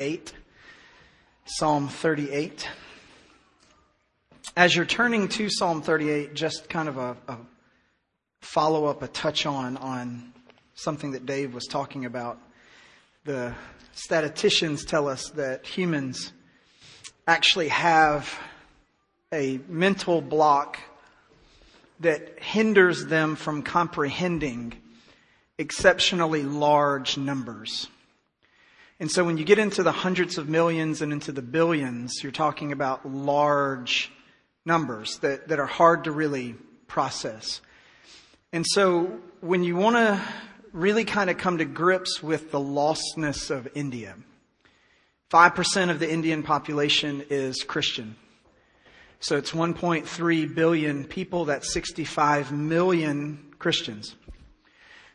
38. Psalm 38. As you're turning to Psalm 38, just kind of a, a follow up, a touch on, on something that Dave was talking about. The statisticians tell us that humans actually have a mental block that hinders them from comprehending exceptionally large numbers. And so when you get into the hundreds of millions and into the billions, you're talking about large numbers that, that are hard to really process. And so when you want to really kind of come to grips with the lostness of India, 5% of the Indian population is Christian. So it's 1.3 billion people, that's 65 million Christians.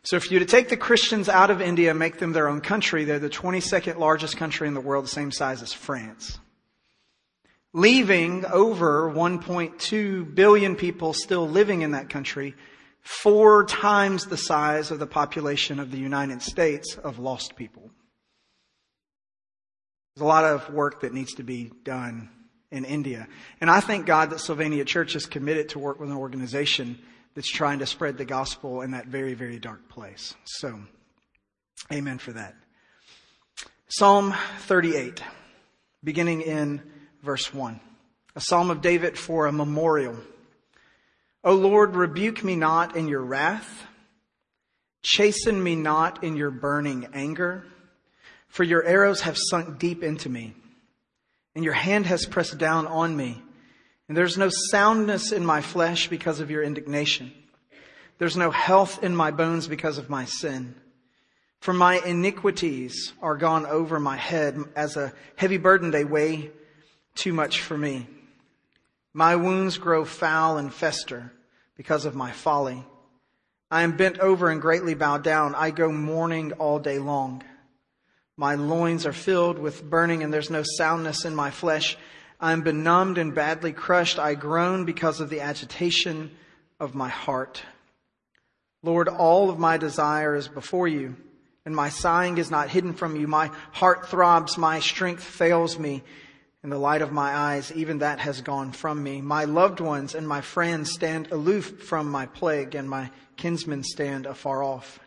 So if you to take the Christians out of India and make them their own country, they're the 22nd largest country in the world, the same size as France. Leaving over 1.2 billion people still living in that country, four times the size of the population of the United States of lost people. There's a lot of work that needs to be done in India. And I thank God that Sylvania Church is committed to work with an organization that's trying to spread the gospel in that very, very dark place. So, amen for that. Psalm 38, beginning in verse 1. A psalm of David for a memorial. O Lord, rebuke me not in your wrath. Chasten me not in your burning anger. For your arrows have sunk deep into me, and your hand has pressed down on me. And there's no soundness in my flesh because of your indignation. There's no health in my bones because of my sin. For my iniquities are gone over my head. As a heavy burden, they weigh too much for me. My wounds grow foul and fester because of my folly. I am bent over and greatly bowed down. I go mourning all day long. My loins are filled with burning and there's no soundness in my flesh. I am benumbed and badly crushed. I groan because of the agitation of my heart. Lord, all of my desire is before you, and my sighing is not hidden from you. My heart throbs, my strength fails me, and the light of my eyes, even that has gone from me. My loved ones and my friends stand aloof from my plague, and my kinsmen stand afar off.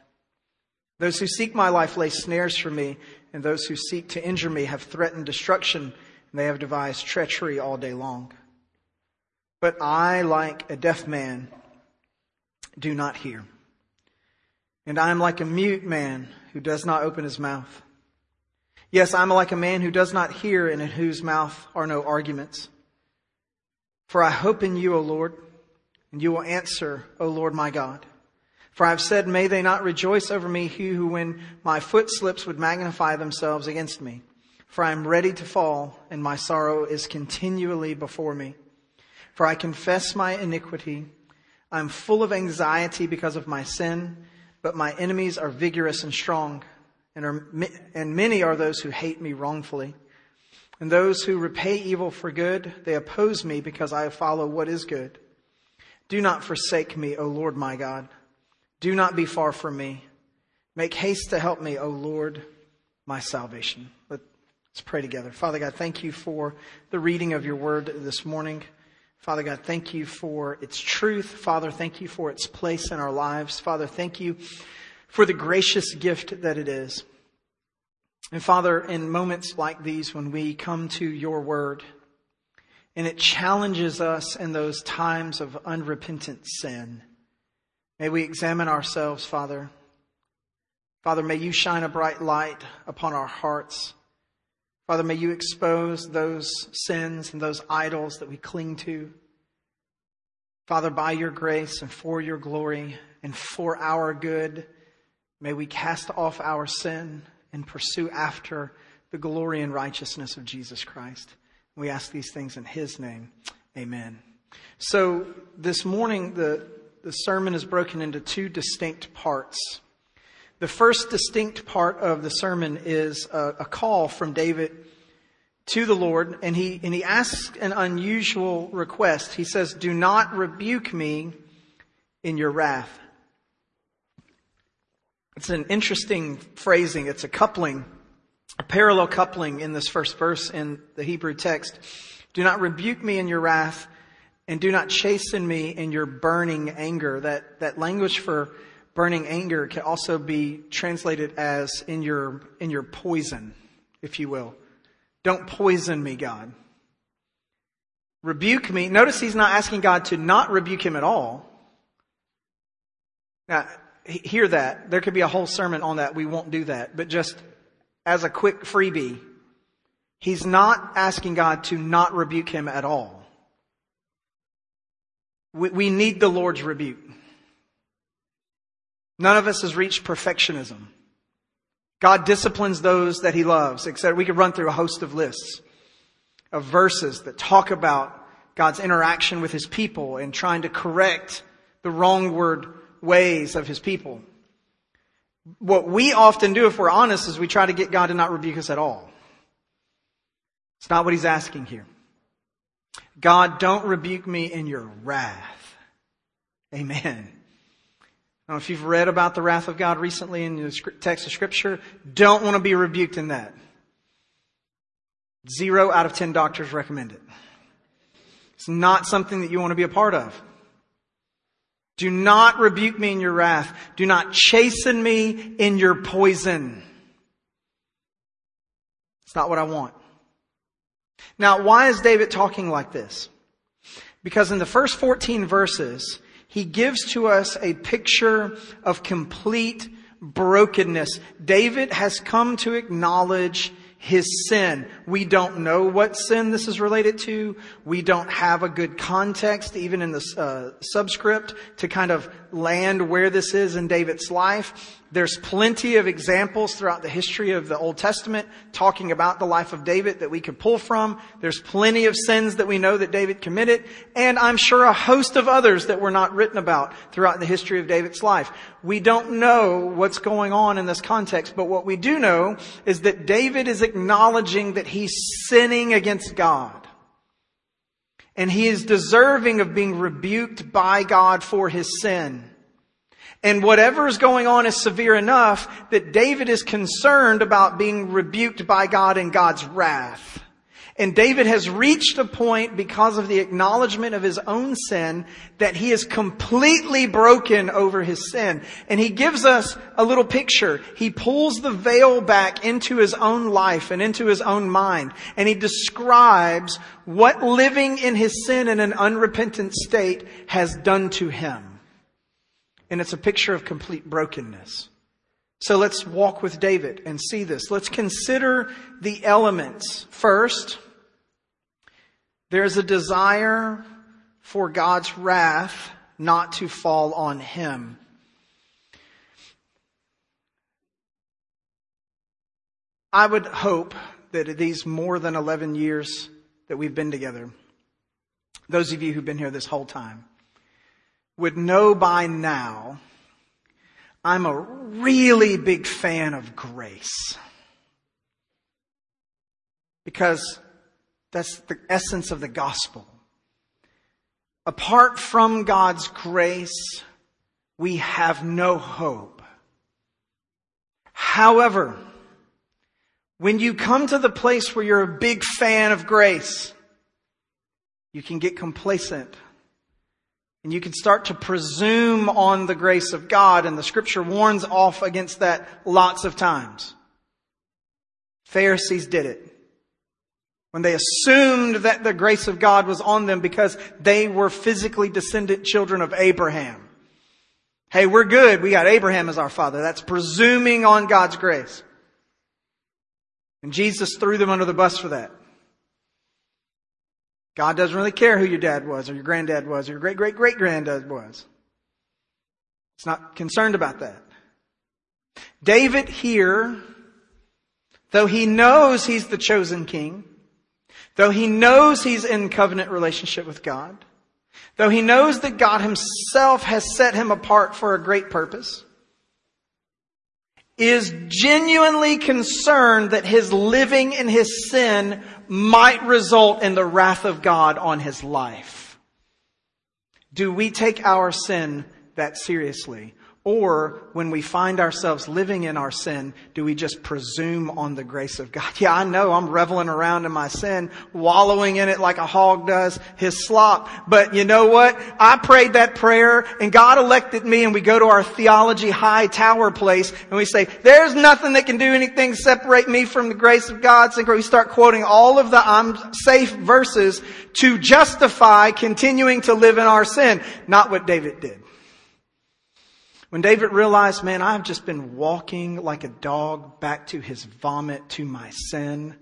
Those who seek my life lay snares for me, and those who seek to injure me have threatened destruction and they have devised treachery all day long. But I, like a deaf man, do not hear. And I am like a mute man who does not open his mouth. Yes, I am like a man who does not hear and in whose mouth are no arguments. For I hope in you, O Lord, and you will answer, O Lord my God. For I have said, may they not rejoice over me who, when my foot slips, would magnify themselves against me. For I am ready to fall, and my sorrow is continually before me. For I confess my iniquity. I am full of anxiety because of my sin, but my enemies are vigorous and strong, and, are, and many are those who hate me wrongfully. And those who repay evil for good, they oppose me because I follow what is good. Do not forsake me, O Lord my God. Do not be far from me. Make haste to help me, O Lord, my salvation. Let Let's pray together. Father God, thank you for the reading of your word this morning. Father God, thank you for its truth. Father, thank you for its place in our lives. Father, thank you for the gracious gift that it is. And Father, in moments like these, when we come to your word and it challenges us in those times of unrepentant sin, may we examine ourselves, Father. Father, may you shine a bright light upon our hearts. Father, may you expose those sins and those idols that we cling to. Father, by your grace and for your glory and for our good, may we cast off our sin and pursue after the glory and righteousness of Jesus Christ. We ask these things in his name. Amen. So this morning, the, the sermon is broken into two distinct parts. The first distinct part of the sermon is a, a, call from David to the Lord, and he, and he asks an unusual request. He says, Do not rebuke me in your wrath. It's an interesting phrasing. It's a coupling a parallel coupling in this first verse in the Hebrew text. Do not rebuke me in your wrath and do not chasten me in your burning anger. That, that language for burning anger can also be translated as in your, in your poison, if you will. Don't poison me, God. Rebuke me. Notice he's not asking God to not rebuke him at all. Now, hear that. There could be a whole sermon on that. We won't do that. But just as a quick freebie, he's not asking God to not rebuke him at all. We, we need the Lord's rebuke. None of us has reached perfectionism. God disciplines those that he loves, etc. We could run through a host of lists of verses that talk about God's interaction with his people and trying to correct the wrongward ways of his people. What we often do, if we're honest, is we try to get God to not rebuke us at all. It's not what he's asking here. God, don't rebuke me in your wrath. Amen. I if you've read about the wrath of God recently in the text of scripture. Don't want to be rebuked in that. Zero out of ten doctors recommend it. It's not something that you want to be a part of. Do not rebuke me in your wrath. Do not chasten me in your poison. It's not what I want. Now, why is David talking like this? Because in the first 14 verses, he gives to us a picture of complete brokenness. David has come to acknowledge his sin. We don't know what sin this is related to. We don't have a good context, even in the uh, subscript, to kind of land where this is in David's life. There's plenty of examples throughout the history of the Old Testament talking about the life of David that we could pull from. There's plenty of sins that we know that David committed, and I'm sure a host of others that were not written about throughout the history of David's life. We don't know what's going on in this context, but what we do know is that David is acknowledging that he's sinning against God. And he is deserving of being rebuked by God for his sin. And whatever is going on is severe enough that David is concerned about being rebuked by God in God's wrath. And David has reached a point because of the acknowledgement of his own sin that he is completely broken over his sin. And he gives us a little picture. He pulls the veil back into his own life and into his own mind. And he describes what living in his sin in an unrepentant state has done to him and it's a picture of complete brokenness. So let's walk with David and see this. Let's consider the elements. First, there's a desire for God's wrath not to fall on him. I would hope that these more than 11 years that we've been together, those of you who've been here this whole time, would know by now I'm a really big fan of grace. Because that's the essence of the gospel. Apart from God's grace, we have no hope. However, when you come to the place where you're a big fan of grace, you can get complacent and you can start to presume on the grace of God, and the scripture warns off against that lots of times. Pharisees did it. When they assumed that the grace of God was on them because they were physically descendant children of Abraham. Hey, we're good. We got Abraham as our father. That's presuming on God's grace. And Jesus threw them under the bus for that. God doesn't really care who your dad was or your granddad was or your great great great granddad was. It's not concerned about that. David here, though he knows he's the chosen king, though he knows he's in covenant relationship with God, though he knows that God himself has set him apart for a great purpose, is genuinely concerned that his living in his sin might result in the wrath of God on his life. Do we take our sin that seriously? Or when we find ourselves living in our sin, do we just presume on the grace of God? Yeah, I know I'm reveling around in my sin, wallowing in it like a hog does his slop. But you know what? I prayed that prayer and God elected me and we go to our theology high tower place and we say, there's nothing that can do anything separate me from the grace of God. So we start quoting all of the I'm safe verses to justify continuing to live in our sin. Not what David did. When David realized, man, I've just been walking like a dog back to his vomit, to my sin.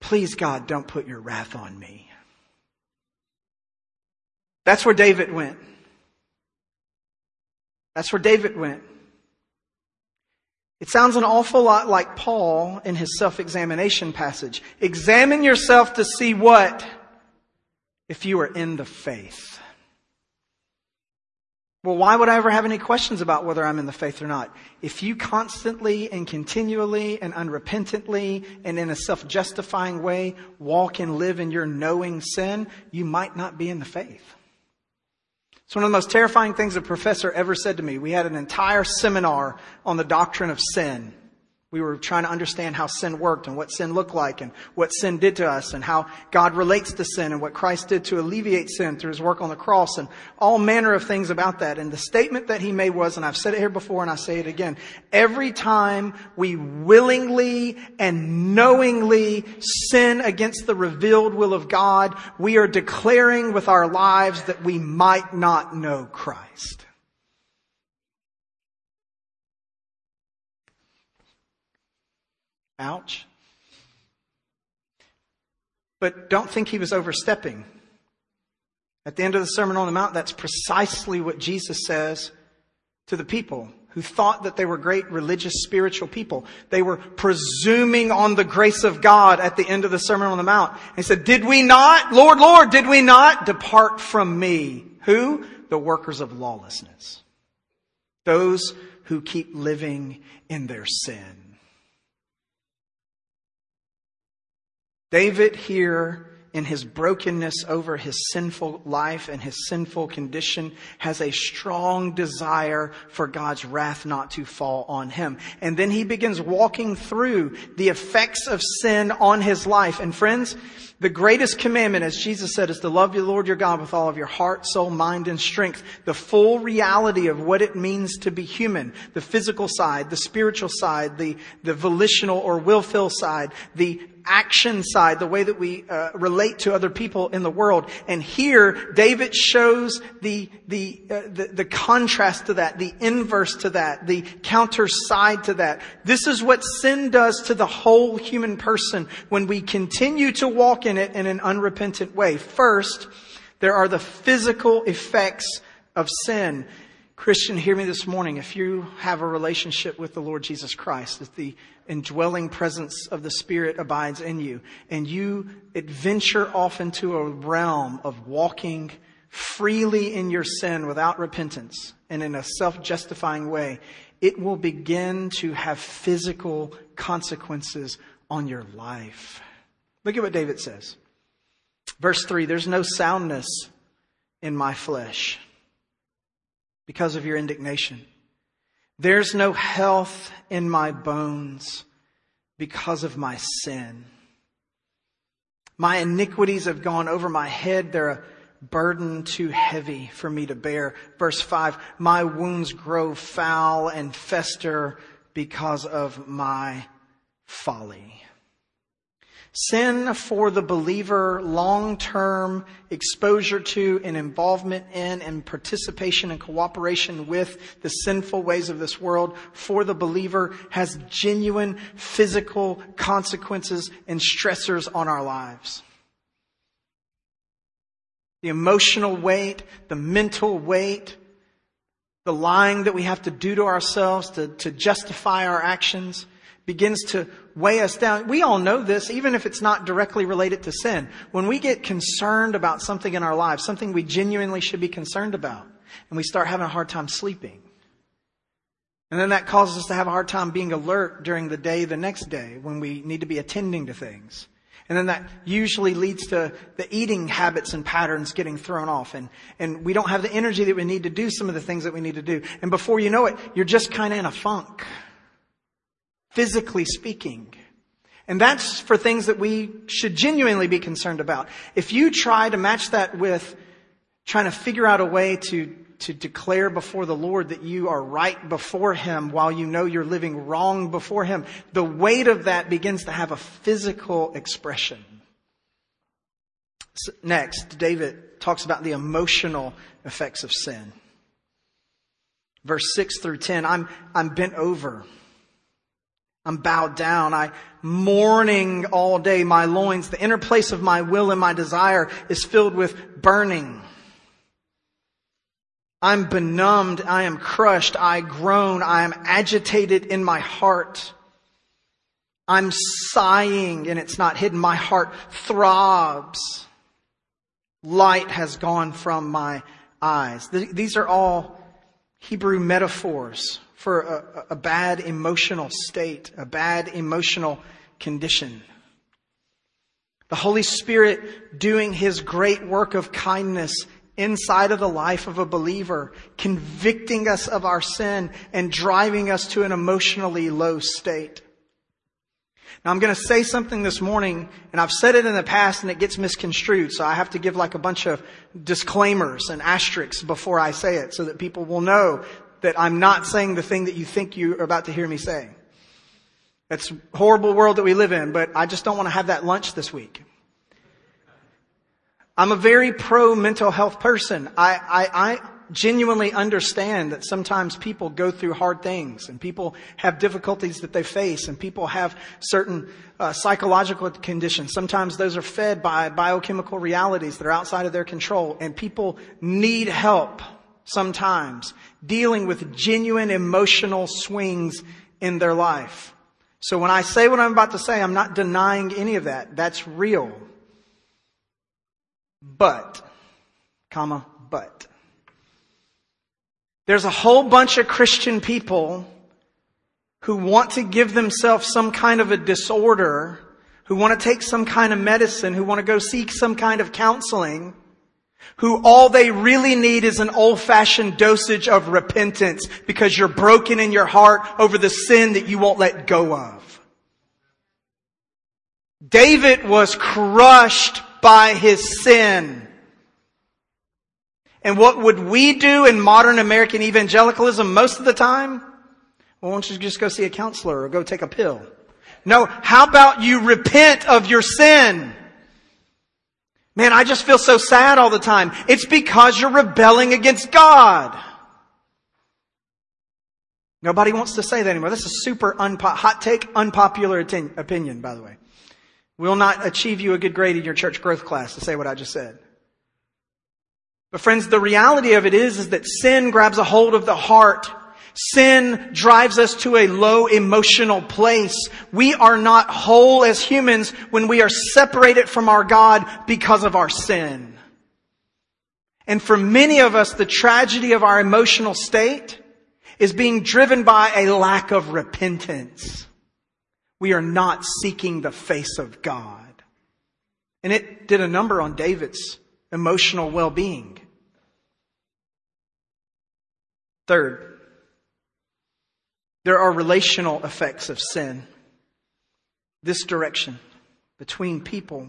Please, God, don't put your wrath on me. That's where David went. That's where David went. It sounds an awful lot like Paul in his self-examination passage. Examine yourself to see what? If you are in the faith. Well, why would I ever have any questions about whether I'm in the faith or not? If you constantly and continually and unrepentantly and in a self-justifying way walk and live in your knowing sin, you might not be in the faith. It's one of the most terrifying things a professor ever said to me. We had an entire seminar on the doctrine of sin. We were trying to understand how sin worked and what sin looked like and what sin did to us and how God relates to sin and what Christ did to alleviate sin through his work on the cross and all manner of things about that. And the statement that he made was, and I've said it here before and I say it again, every time we willingly and knowingly sin against the revealed will of God, we are declaring with our lives that we might not know Christ. Ouch. But don't think he was overstepping. At the end of the Sermon on the Mount, that's precisely what Jesus says to the people who thought that they were great religious, spiritual people. They were presuming on the grace of God at the end of the Sermon on the Mount. He said, did we not, Lord, Lord, did we not depart from me? Who? The workers of lawlessness. Those who keep living in their sin. David here in his brokenness over his sinful life and his sinful condition has a strong desire for God's wrath not to fall on him. And then he begins walking through the effects of sin on his life. And friends, the greatest commandment, as Jesus said, is to love your Lord your God with all of your heart, soul, mind, and strength. The full reality of what it means to be human. The physical side, the spiritual side, the, the volitional or willful side, the action side, the way that we uh, relate to other people in the world. And here, David shows the the, uh, the the contrast to that, the inverse to that, the counter side to that. This is what sin does to the whole human person when we continue to walk in it in an unrepentant way. First, there are the physical effects of sin. Christian, hear me this morning. If you have a relationship with the Lord Jesus Christ, if the indwelling presence of the Spirit abides in you, and you adventure off into a realm of walking freely in your sin without repentance and in a self-justifying way, it will begin to have physical consequences on your life. Look at what David says. Verse 3 There's no soundness in my flesh because of your indignation. There's no health in my bones because of my sin. My iniquities have gone over my head. They're a burden too heavy for me to bear. Verse 5 My wounds grow foul and fester because of my folly. Sin for the believer, long-term exposure to and involvement in and participation and cooperation with the sinful ways of this world for the believer has genuine physical consequences and stressors on our lives. The emotional weight, the mental weight, the lying that we have to do to ourselves to, to justify our actions begins to weigh us down. We all know this, even if it's not directly related to sin. When we get concerned about something in our lives, something we genuinely should be concerned about, and we start having a hard time sleeping. And then that causes us to have a hard time being alert during the day the next day when we need to be attending to things. And then that usually leads to the eating habits and patterns getting thrown off. And, and we don't have the energy that we need to do some of the things that we need to do. And before you know it, you're just kind of in a funk. Physically speaking. And that's for things that we should genuinely be concerned about. If you try to match that with trying to figure out a way to to declare before the Lord that you are right before Him while you know you're living wrong before Him, the weight of that begins to have a physical expression. Next, David talks about the emotional effects of sin. Verse 6 through 10, I'm, I'm bent over. I'm bowed down. I mourning all day. My loins, the inner place of my will and my desire is filled with burning. I'm benumbed. I am crushed. I groan. I am agitated in my heart. I'm sighing and it's not hidden. My heart throbs. Light has gone from my eyes. These are all Hebrew metaphors for a, a bad emotional state, a bad emotional condition. The Holy Spirit doing His great work of kindness inside of the life of a believer, convicting us of our sin and driving us to an emotionally low state. Now I'm going to say something this morning, and I've said it in the past and it gets misconstrued, so I have to give like a bunch of disclaimers and asterisks before I say it so that people will know that I'm not saying the thing that you think you are about to hear me say. A horrible world that we live in, but I just don't want to have that lunch this week. I'm a very pro mental health person. I, I, I genuinely understand that sometimes people go through hard things and people have difficulties that they face and people have certain uh, psychological conditions. Sometimes those are fed by biochemical realities that are outside of their control and people need help sometimes dealing with genuine emotional swings in their life. So when I say what I'm about to say, I'm not denying any of that. That's real. But, comma, but. There's a whole bunch of Christian people who want to give themselves some kind of a disorder, who want to take some kind of medicine, who want to go seek some kind of counseling, who all they really need is an old fashioned dosage of repentance because you're broken in your heart over the sin that you won't let go of. David was crushed by his sin. And what would we do in modern American evangelicalism most of the time? Well, why don't you just go see a counselor or go take a pill? No, how about you repent of your sin? Man, I just feel so sad all the time. It's because you're rebelling against God. Nobody wants to say that anymore. This is super unpo- hot take, unpopular opinion, by the way will not achieve you a good grade in your church growth class to say what I just said. But friends, the reality of it is, is that sin grabs a hold of the heart. Sin drives us to a low emotional place. We are not whole as humans when we are separated from our God because of our sin. And for many of us, the tragedy of our emotional state is being driven by a lack of repentance. We are not seeking the face of God. And it did a number on David's emotional well-being. Third, there are relational effects of sin. This direction between people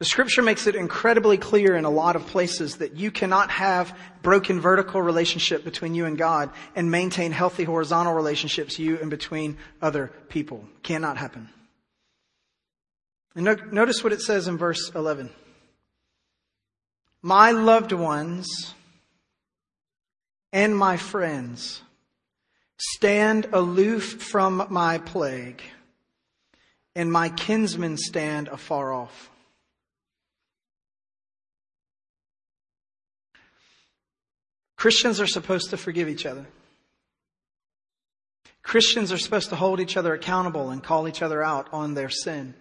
The scripture makes it incredibly clear in a lot of places that you cannot have broken vertical relationship between you and God and maintain healthy horizontal relationships you and between other people. Cannot happen. And no, notice what it says in verse 11. My loved ones and my friends stand aloof from my plague and my kinsmen stand afar off. Christians are supposed to forgive each other. Christians are supposed to hold each other accountable and call each other out on their sin.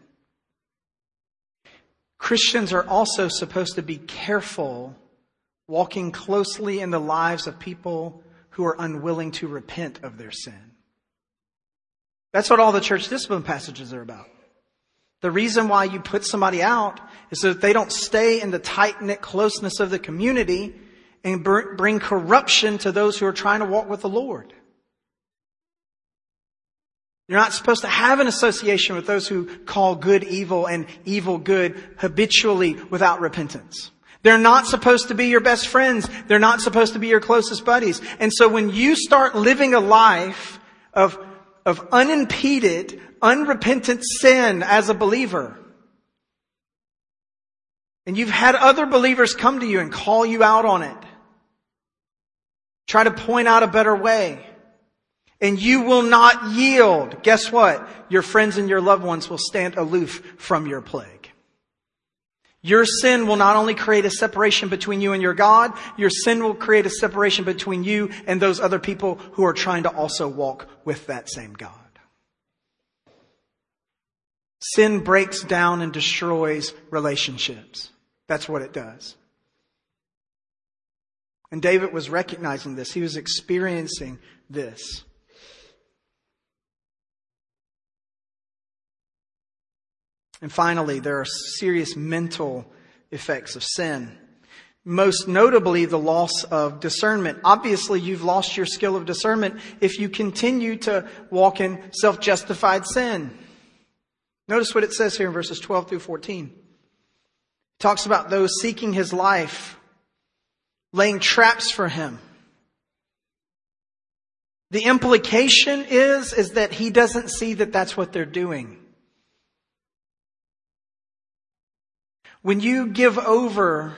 Christians are also supposed to be careful walking closely in the lives of people who are unwilling to repent of their sin. That's what all the church discipline passages are about. The reason why you put somebody out is so that they don't stay in the tight knit closeness of the community and bring corruption to those who are trying to walk with the Lord. You're not supposed to have an association with those who call good evil and evil good habitually without repentance. They're not supposed to be your best friends. They're not supposed to be your closest buddies. And so when you start living a life of, of unimpeded, unrepentant sin as a believer, and you've had other believers come to you and call you out on it, try to point out a better way, and you will not yield, guess what? Your friends and your loved ones will stand aloof from your plague. Your sin will not only create a separation between you and your God, your sin will create a separation between you and those other people who are trying to also walk with that same God. Sin breaks down and destroys relationships. That's what it does. And David was recognizing this. He was experiencing this. And finally, there are serious mental effects of sin. Most notably, the loss of discernment. Obviously, you've lost your skill of discernment if you continue to walk in self-justified sin. Notice what it says here in verses 12 through 14. It talks about those seeking his life, laying traps for him. The implication is, is that he doesn't see that that's what they're doing. When you give over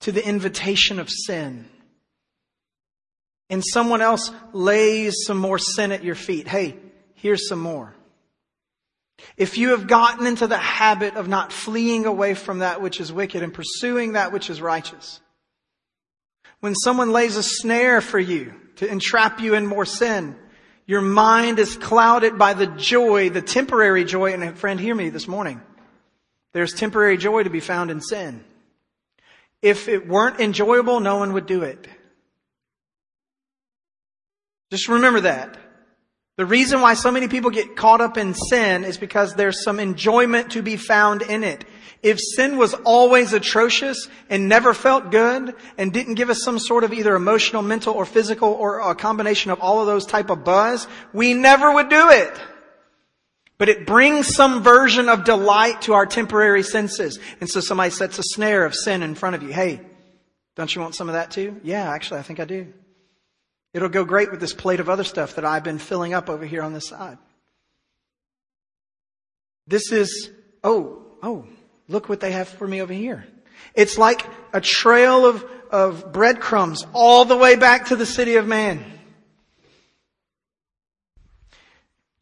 to the invitation of sin, and someone else lays some more sin at your feet, hey, here's some more. If you have gotten into the habit of not fleeing away from that which is wicked and pursuing that which is righteous, when someone lays a snare for you to entrap you in more sin, your mind is clouded by the joy, the temporary joy, and friend, hear me this morning. There's temporary joy to be found in sin. If it weren't enjoyable, no one would do it. Just remember that. The reason why so many people get caught up in sin is because there's some enjoyment to be found in it. If sin was always atrocious and never felt good and didn't give us some sort of either emotional, mental, or physical or a combination of all of those type of buzz, we never would do it. But it brings some version of delight to our temporary senses. And so somebody sets a snare of sin in front of you. Hey, don't you want some of that too? Yeah, actually, I think I do. It'll go great with this plate of other stuff that I've been filling up over here on this side. This is, oh, oh, look what they have for me over here. It's like a trail of, of breadcrumbs all the way back to the city of man.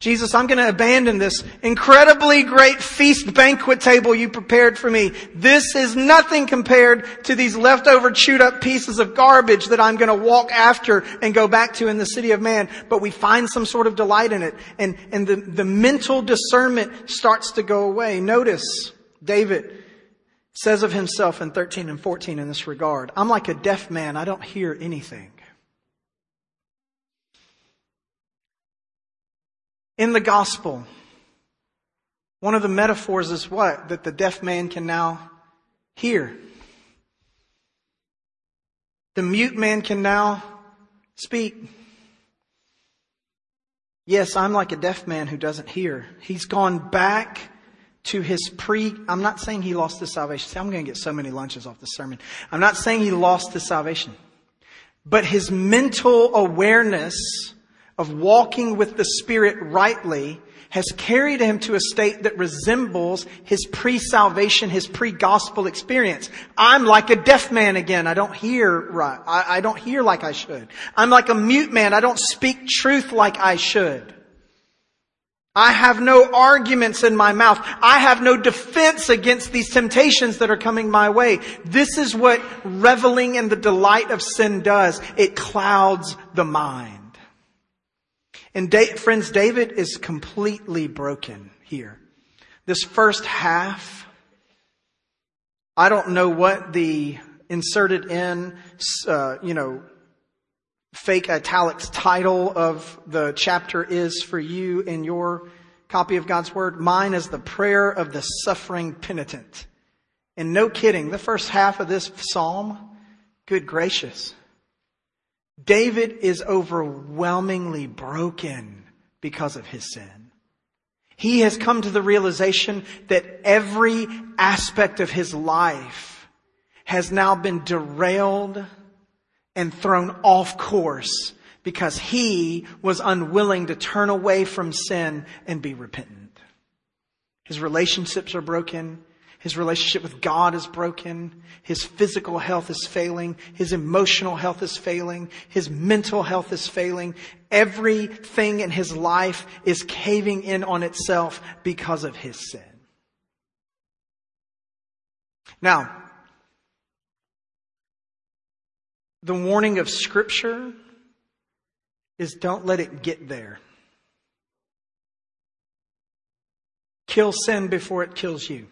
Jesus, I'm going to abandon this incredibly great feast banquet table you prepared for me. This is nothing compared to these leftover chewed up pieces of garbage that I'm going to walk after and go back to in the city of man. But we find some sort of delight in it. And, and the, the mental discernment starts to go away. Notice David says of himself in 13 and 14 in this regard, I'm like a deaf man. I don't hear anything. In the gospel, one of the metaphors is what? That the deaf man can now hear. The mute man can now speak. Yes, I'm like a deaf man who doesn't hear. He's gone back to his pre, I'm not saying he lost his salvation. See, I'm going to get so many lunches off this sermon. I'm not saying he lost his salvation. But his mental awareness of walking with the Spirit rightly has carried him to a state that resembles his pre-salvation, his pre-gospel experience. I'm like a deaf man again. I don't hear right. I, I don't hear like I should. I'm like a mute man. I don't speak truth like I should. I have no arguments in my mouth. I have no defense against these temptations that are coming my way. This is what reveling in the delight of sin does. It clouds the mind. And da- friends, David is completely broken here. This first half, I don't know what the inserted in, uh, you know, fake italics title of the chapter is for you in your copy of God's Word. Mine is the prayer of the suffering penitent. And no kidding, the first half of this psalm, good gracious. David is overwhelmingly broken because of his sin. He has come to the realization that every aspect of his life has now been derailed and thrown off course because he was unwilling to turn away from sin and be repentant. His relationships are broken. His relationship with God is broken. His physical health is failing. His emotional health is failing. His mental health is failing. Everything in his life is caving in on itself because of his sin. Now, the warning of scripture is don't let it get there. Kill sin before it kills you.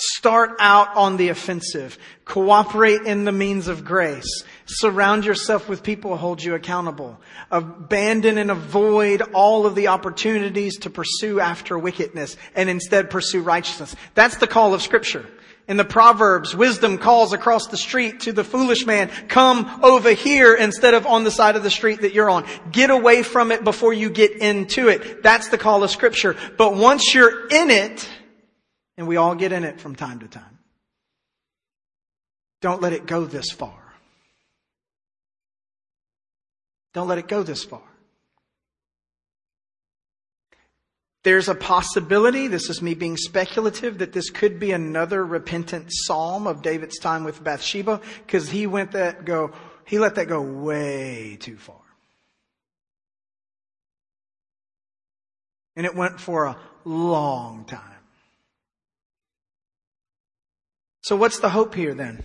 Start out on the offensive. Cooperate in the means of grace. Surround yourself with people who hold you accountable. Abandon and avoid all of the opportunities to pursue after wickedness and instead pursue righteousness. That's the call of scripture. In the Proverbs, wisdom calls across the street to the foolish man, come over here instead of on the side of the street that you're on. Get away from it before you get into it. That's the call of scripture. But once you're in it, and we all get in it from time to time. Don't let it go this far. Don't let it go this far. There's a possibility, this is me being speculative, that this could be another repentant psalm of David's time with Bathsheba, because he went that go, he let that go way too far. And it went for a long time. So what's the hope here then?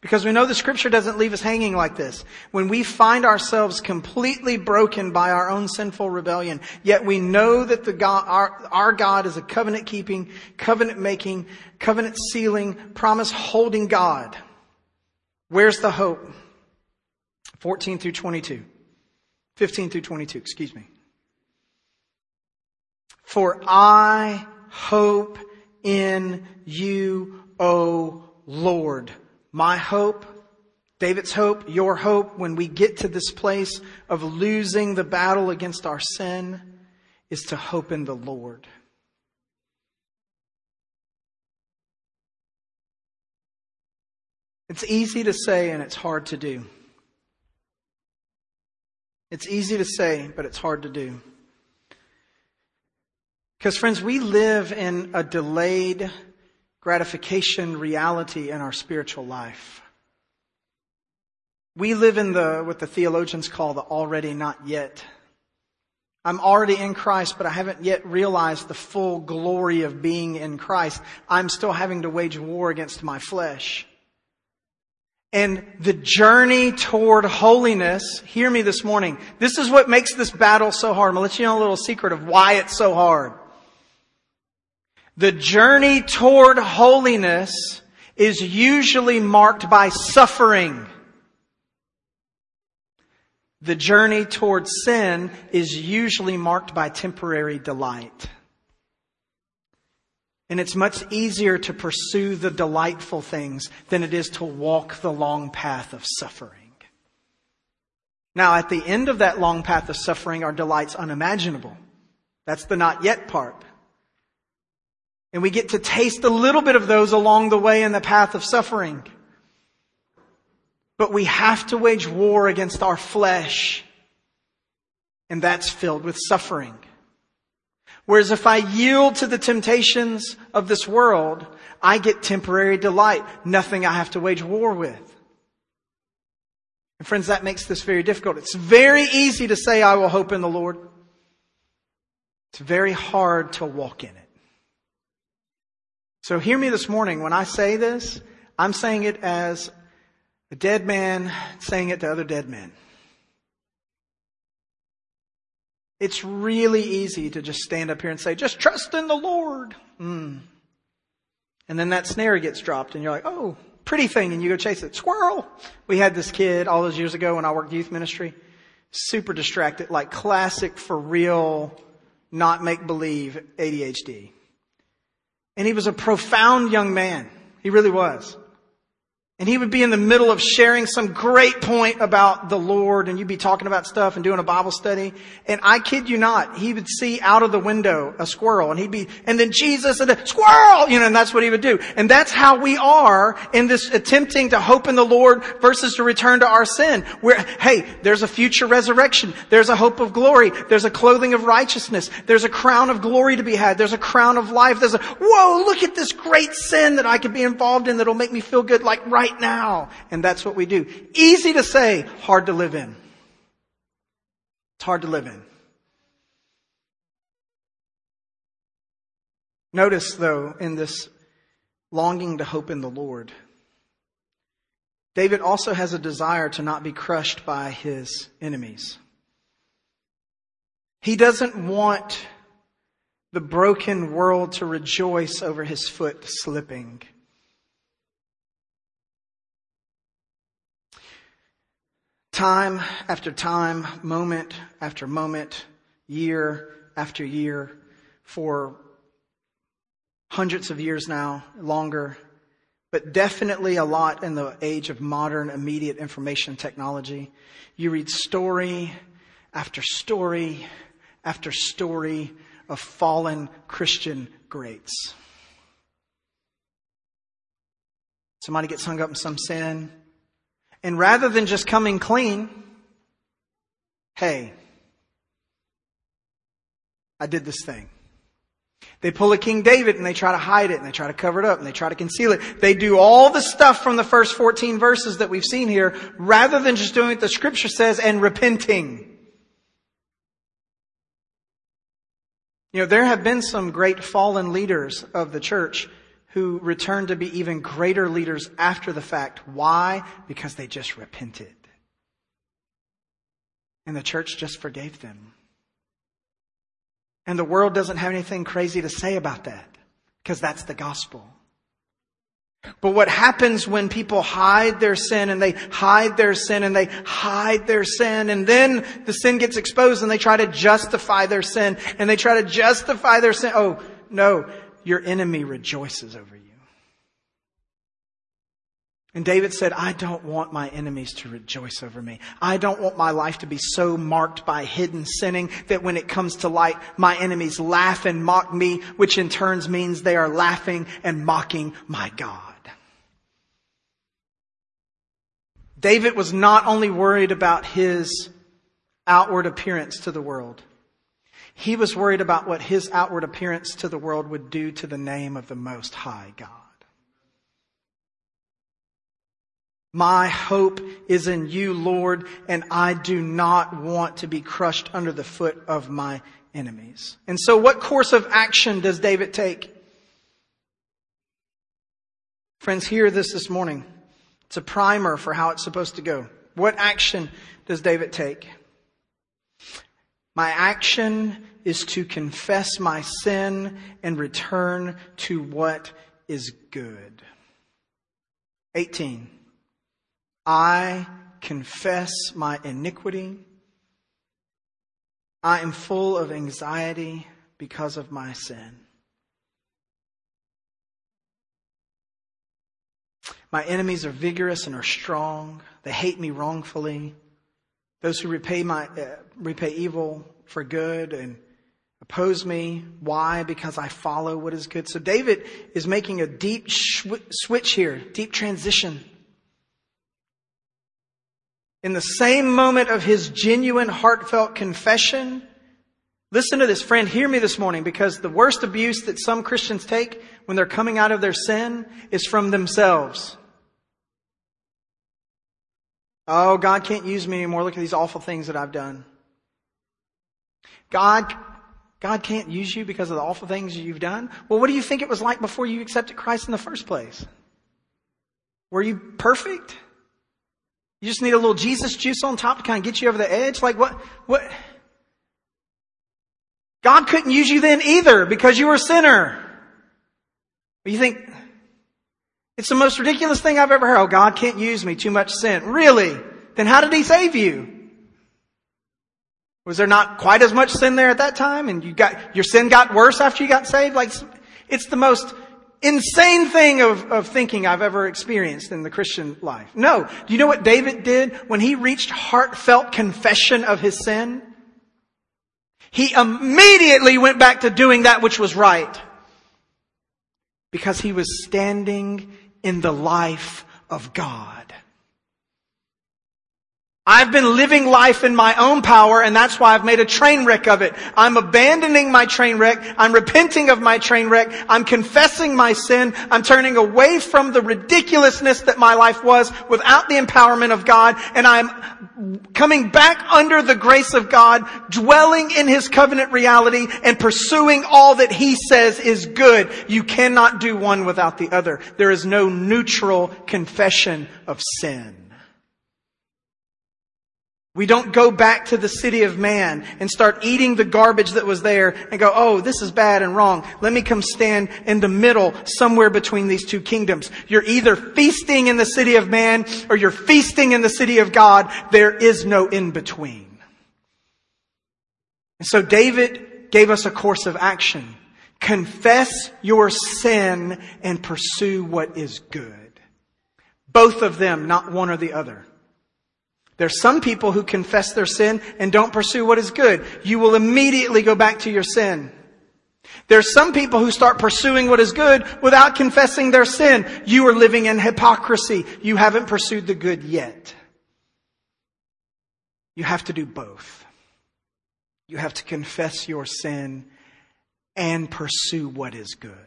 Because we know the scripture doesn't leave us hanging like this. When we find ourselves completely broken by our own sinful rebellion, yet we know that the God, our, our God is a covenant keeping, covenant making, covenant sealing, promise holding God. Where's the hope? 14 through 22. 15 through 22, excuse me. For I hope in you, O Lord. My hope, David's hope, your hope, when we get to this place of losing the battle against our sin, is to hope in the Lord. It's easy to say and it's hard to do. It's easy to say, but it's hard to do. Because, friends, we live in a delayed gratification reality in our spiritual life. We live in the, what the theologians call the already not yet. I'm already in Christ, but I haven't yet realized the full glory of being in Christ. I'm still having to wage war against my flesh. And the journey toward holiness, hear me this morning. This is what makes this battle so hard. I'm going to let you know a little secret of why it's so hard. The journey toward holiness is usually marked by suffering. The journey toward sin is usually marked by temporary delight. And it's much easier to pursue the delightful things than it is to walk the long path of suffering. Now, at the end of that long path of suffering are delights unimaginable. That's the not yet part. And we get to taste a little bit of those along the way in the path of suffering. But we have to wage war against our flesh. And that's filled with suffering. Whereas if I yield to the temptations of this world, I get temporary delight. Nothing I have to wage war with. And friends, that makes this very difficult. It's very easy to say, I will hope in the Lord. It's very hard to walk in it. So hear me this morning. When I say this, I'm saying it as a dead man saying it to other dead men. It's really easy to just stand up here and say, just trust in the Lord. Mm. And then that snare gets dropped and you're like, oh, pretty thing and you go chase it. Squirrel! We had this kid all those years ago when I worked youth ministry. Super distracted, like classic for real, not make believe ADHD. And he was a profound young man. He really was. And he would be in the middle of sharing some great point about the Lord and you'd be talking about stuff and doing a Bible study. And I kid you not, he would see out of the window a squirrel and he'd be, and then Jesus and the squirrel, you know, and that's what he would do. And that's how we are in this attempting to hope in the Lord versus to return to our sin. Where, hey, there's a future resurrection. There's a hope of glory. There's a clothing of righteousness. There's a crown of glory to be had. There's a crown of life. There's a, whoa, look at this great sin that I could be involved in that'll make me feel good like right right now. And that's what we do. Easy to say, hard to live in. It's hard to live in. Notice though, in this longing to hope in the Lord, David also has a desire to not be crushed by his enemies. He doesn't want the broken world to rejoice over his foot slipping. Time after time, moment after moment, year after year, for hundreds of years now, longer, but definitely a lot in the age of modern immediate information technology. You read story after story after story of fallen Christian greats. Somebody gets hung up in some sin, and rather than just coming clean, hey, I did this thing. They pull a King David and they try to hide it and they try to cover it up and they try to conceal it. They do all the stuff from the first 14 verses that we've seen here rather than just doing what the scripture says and repenting. You know, there have been some great fallen leaders of the church who returned to be even greater leaders after the fact. Why? Because they just repented. And the church just forgave them. And the world doesn't have anything crazy to say about that because that's the gospel. But what happens when people hide their sin and they hide their sin and they hide their sin and then the sin gets exposed and they try to justify their sin and they try to justify their sin. Oh, no your enemy rejoices over you. And David said, I don't want my enemies to rejoice over me. I don't want my life to be so marked by hidden sinning that when it comes to light, my enemies laugh and mock me, which in turns means they are laughing and mocking my God. David was not only worried about his outward appearance to the world, he was worried about what his outward appearance to the world would do to the name of the Most High God. My hope is in you, Lord, and I do not want to be crushed under the foot of my enemies. And so what course of action does David take? Friends, hear this this morning. It's a primer for how it's supposed to go. What action does David take? My action is to confess my sin and return to what is good. 18. I confess my iniquity. I am full of anxiety because of my sin. My enemies are vigorous and are strong. They hate me wrongfully. Those who repay my uh, repay evil for good and oppose me. Why? Because I follow what is good. So David is making a deep switch here, deep transition. In the same moment of his genuine heartfelt confession, listen to this friend, hear me this morning because the worst abuse that some Christians take when they're coming out of their sin is from themselves. Oh, God can't use me anymore. Look at these awful things that I've done. God, God can't use you because of the awful things you've done. Well, what do you think it was like before you accepted Christ in the first place? Were you perfect? You just need a little Jesus juice on top to kind of get you over the edge? Like what, what? God couldn't use you then either because you were a sinner. You think, It's the most ridiculous thing I've ever heard. Oh, God can't use me. Too much sin. Really? Then how did He save you? Was there not quite as much sin there at that time? And you got, your sin got worse after you got saved? Like, it's the most insane thing of, of thinking I've ever experienced in the Christian life. No. Do you know what David did when he reached heartfelt confession of his sin? He immediately went back to doing that which was right. Because he was standing in the life of God. I've been living life in my own power and that's why I've made a train wreck of it. I'm abandoning my train wreck. I'm repenting of my train wreck. I'm confessing my sin. I'm turning away from the ridiculousness that my life was without the empowerment of God and I'm coming back under the grace of God, dwelling in His covenant reality and pursuing all that He says is good. You cannot do one without the other. There is no neutral confession of sin. We don't go back to the city of man and start eating the garbage that was there and go, oh, this is bad and wrong. Let me come stand in the middle somewhere between these two kingdoms. You're either feasting in the city of man or you're feasting in the city of God. There is no in between. And so David gave us a course of action. Confess your sin and pursue what is good. Both of them, not one or the other. There's some people who confess their sin and don't pursue what is good. You will immediately go back to your sin. There's some people who start pursuing what is good without confessing their sin. You are living in hypocrisy. You haven't pursued the good yet. You have to do both. You have to confess your sin and pursue what is good.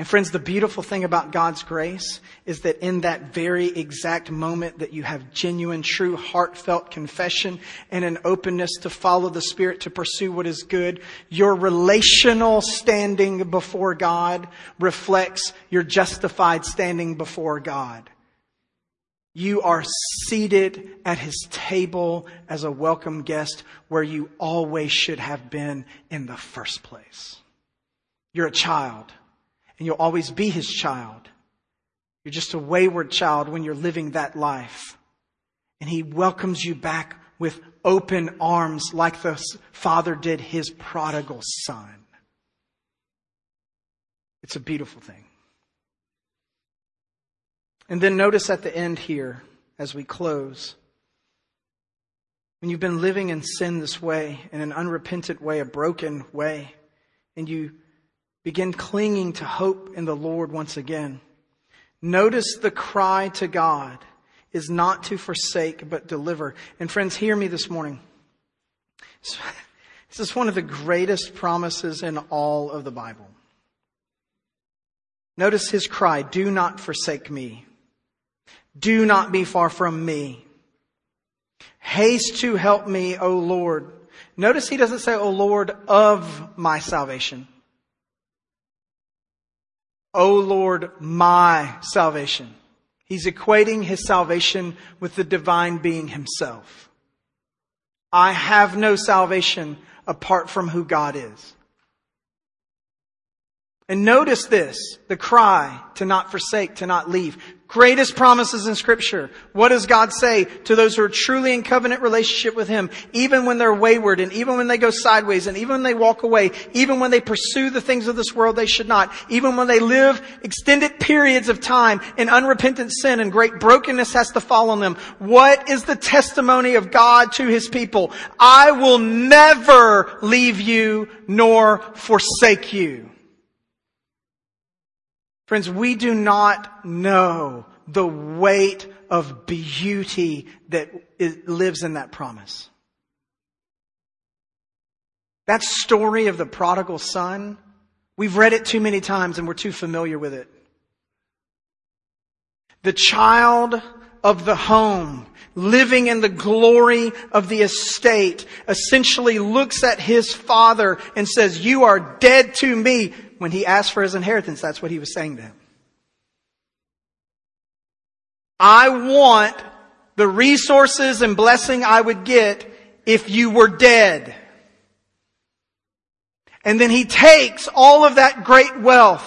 And friends, the beautiful thing about God's grace is that in that very exact moment that you have genuine, true, heartfelt confession and an openness to follow the Spirit to pursue what is good, your relational standing before God reflects your justified standing before God. You are seated at His table as a welcome guest where you always should have been in the first place. You're a child and you'll always be his child. You're just a wayward child when you're living that life. And he welcomes you back with open arms like the father did his prodigal son. It's a beautiful thing. And then notice at the end here, as we close, when you've been living in sin this way, in an unrepentant way, a broken way, and you Begin clinging to hope in the Lord once again. Notice the cry to God is not to forsake, but deliver. And friends, hear me this morning. This is one of the greatest promises in all of the Bible. Notice his cry, do not forsake me. Do not be far from me. Haste to help me, O Lord. Notice he doesn't say, O Lord of my salvation. O Lord, my salvation. He's equating his salvation with the divine being himself. I have no salvation apart from who God is. And notice this, the cry to not forsake, to not leave. Greatest promises in scripture. What does God say to those who are truly in covenant relationship with Him? Even when they're wayward and even when they go sideways and even when they walk away, even when they pursue the things of this world they should not, even when they live extended periods of time in unrepentant sin and great brokenness has to fall on them. What is the testimony of God to His people? I will never leave you nor forsake you. Friends, we do not know the weight of beauty that lives in that promise. That story of the prodigal son, we've read it too many times and we're too familiar with it. The child of the home, living in the glory of the estate, essentially looks at his father and says, you are dead to me when he asked for his inheritance, that's what he was saying to him. I want the resources and blessing I would get if you were dead. And then he takes all of that great wealth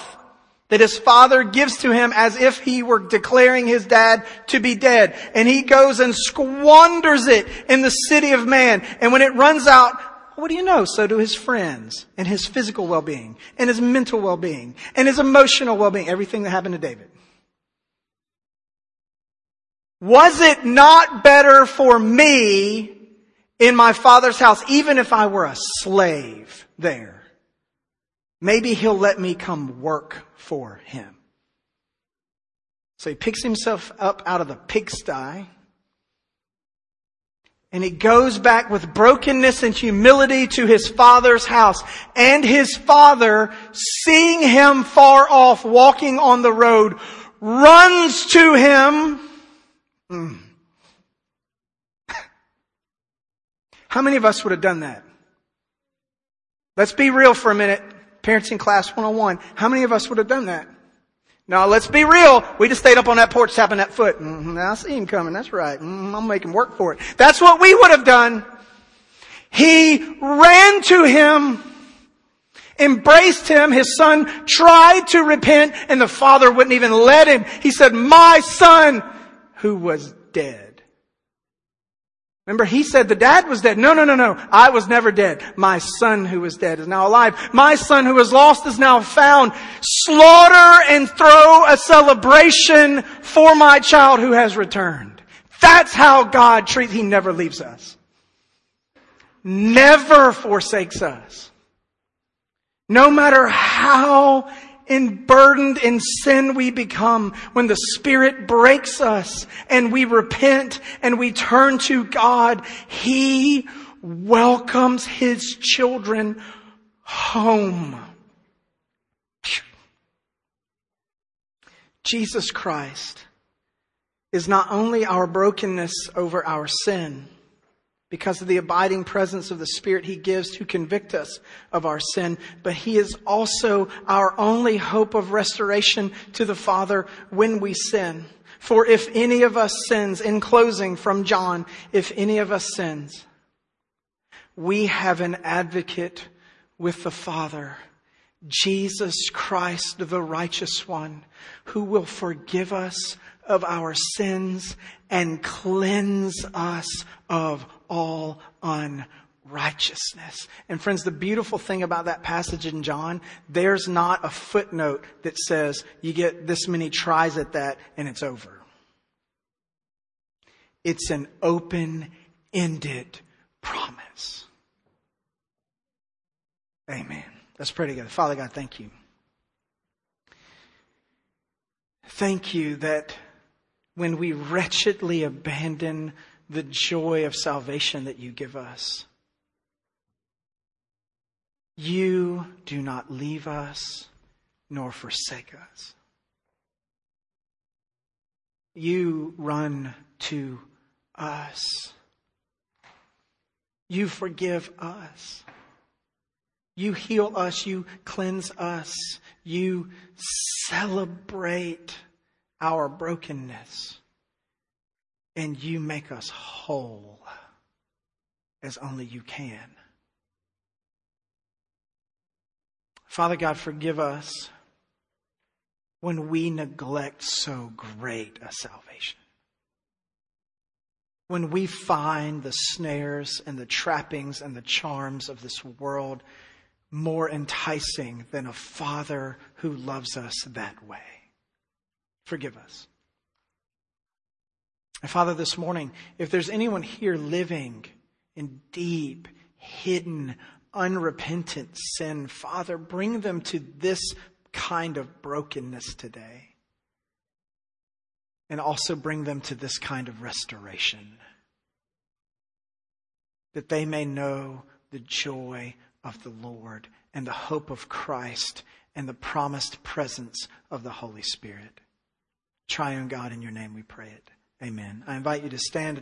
that his father gives to him as if he were declaring his dad to be dead. And he goes and squanders it in the city of man. And when it runs out, what do you know? So do his friends and his physical well-being and his mental well-being and his emotional well-being, everything that happened to David. Was it not better for me in my father's house, even if I were a slave there? Maybe he'll let me come work for him. So he picks himself up out of the pigsty and he goes back with brokenness and humility to his father's house. And his father, seeing him far off walking on the road, runs to him. Mm. How many of us would have done that? Let's be real for a minute. Parenting class 101. How many of us would have done that? Now let's be real. We just stayed up on that porch tapping that foot. Mm-hmm, I see him coming. That's right. Mm-hmm, I'm making him work for it. That's what we would have done. He ran to him, embraced him. His son tried to repent and the father wouldn't even let him. He said, my son who was dead Remember, he said the dad was dead. No, no, no, no. I was never dead. My son who was dead is now alive. My son who was lost is now found. Slaughter and throw a celebration for my child who has returned. That's how God treats, he never leaves us. Never forsakes us. No matter how and burdened in sin we become when the Spirit breaks us and we repent and we turn to God. He welcomes His children home. Jesus Christ is not only our brokenness over our sin, because of the abiding presence of the Spirit He gives to convict us of our sin, but He is also our only hope of restoration to the Father when we sin. For if any of us sins, in closing from John, if any of us sins, we have an advocate with the Father, Jesus Christ, the righteous one, who will forgive us of our sins and cleanse us of all unrighteousness. And friends, the beautiful thing about that passage in John, there's not a footnote that says you get this many tries at that and it's over. It's an open-ended promise. Amen. Let's pray together. Father God, thank you. Thank you that when we wretchedly abandon the joy of salvation that you give us. You do not leave us nor forsake us. You run to us. You forgive us. You heal us. You cleanse us. You celebrate our brokenness and you make us whole as only you can. Father God, forgive us when we neglect so great a salvation. When we find the snares and the trappings and the charms of this world more enticing than a father who loves us that way. Forgive us. And Father, this morning, if there's anyone here living in deep, hidden, unrepentant sin, Father, bring them to this kind of brokenness today. And also bring them to this kind of restoration. That they may know the joy of the Lord and the hope of Christ and the promised presence of the Holy Spirit. Triune God, in your name we pray it. Amen. I invite you to stand.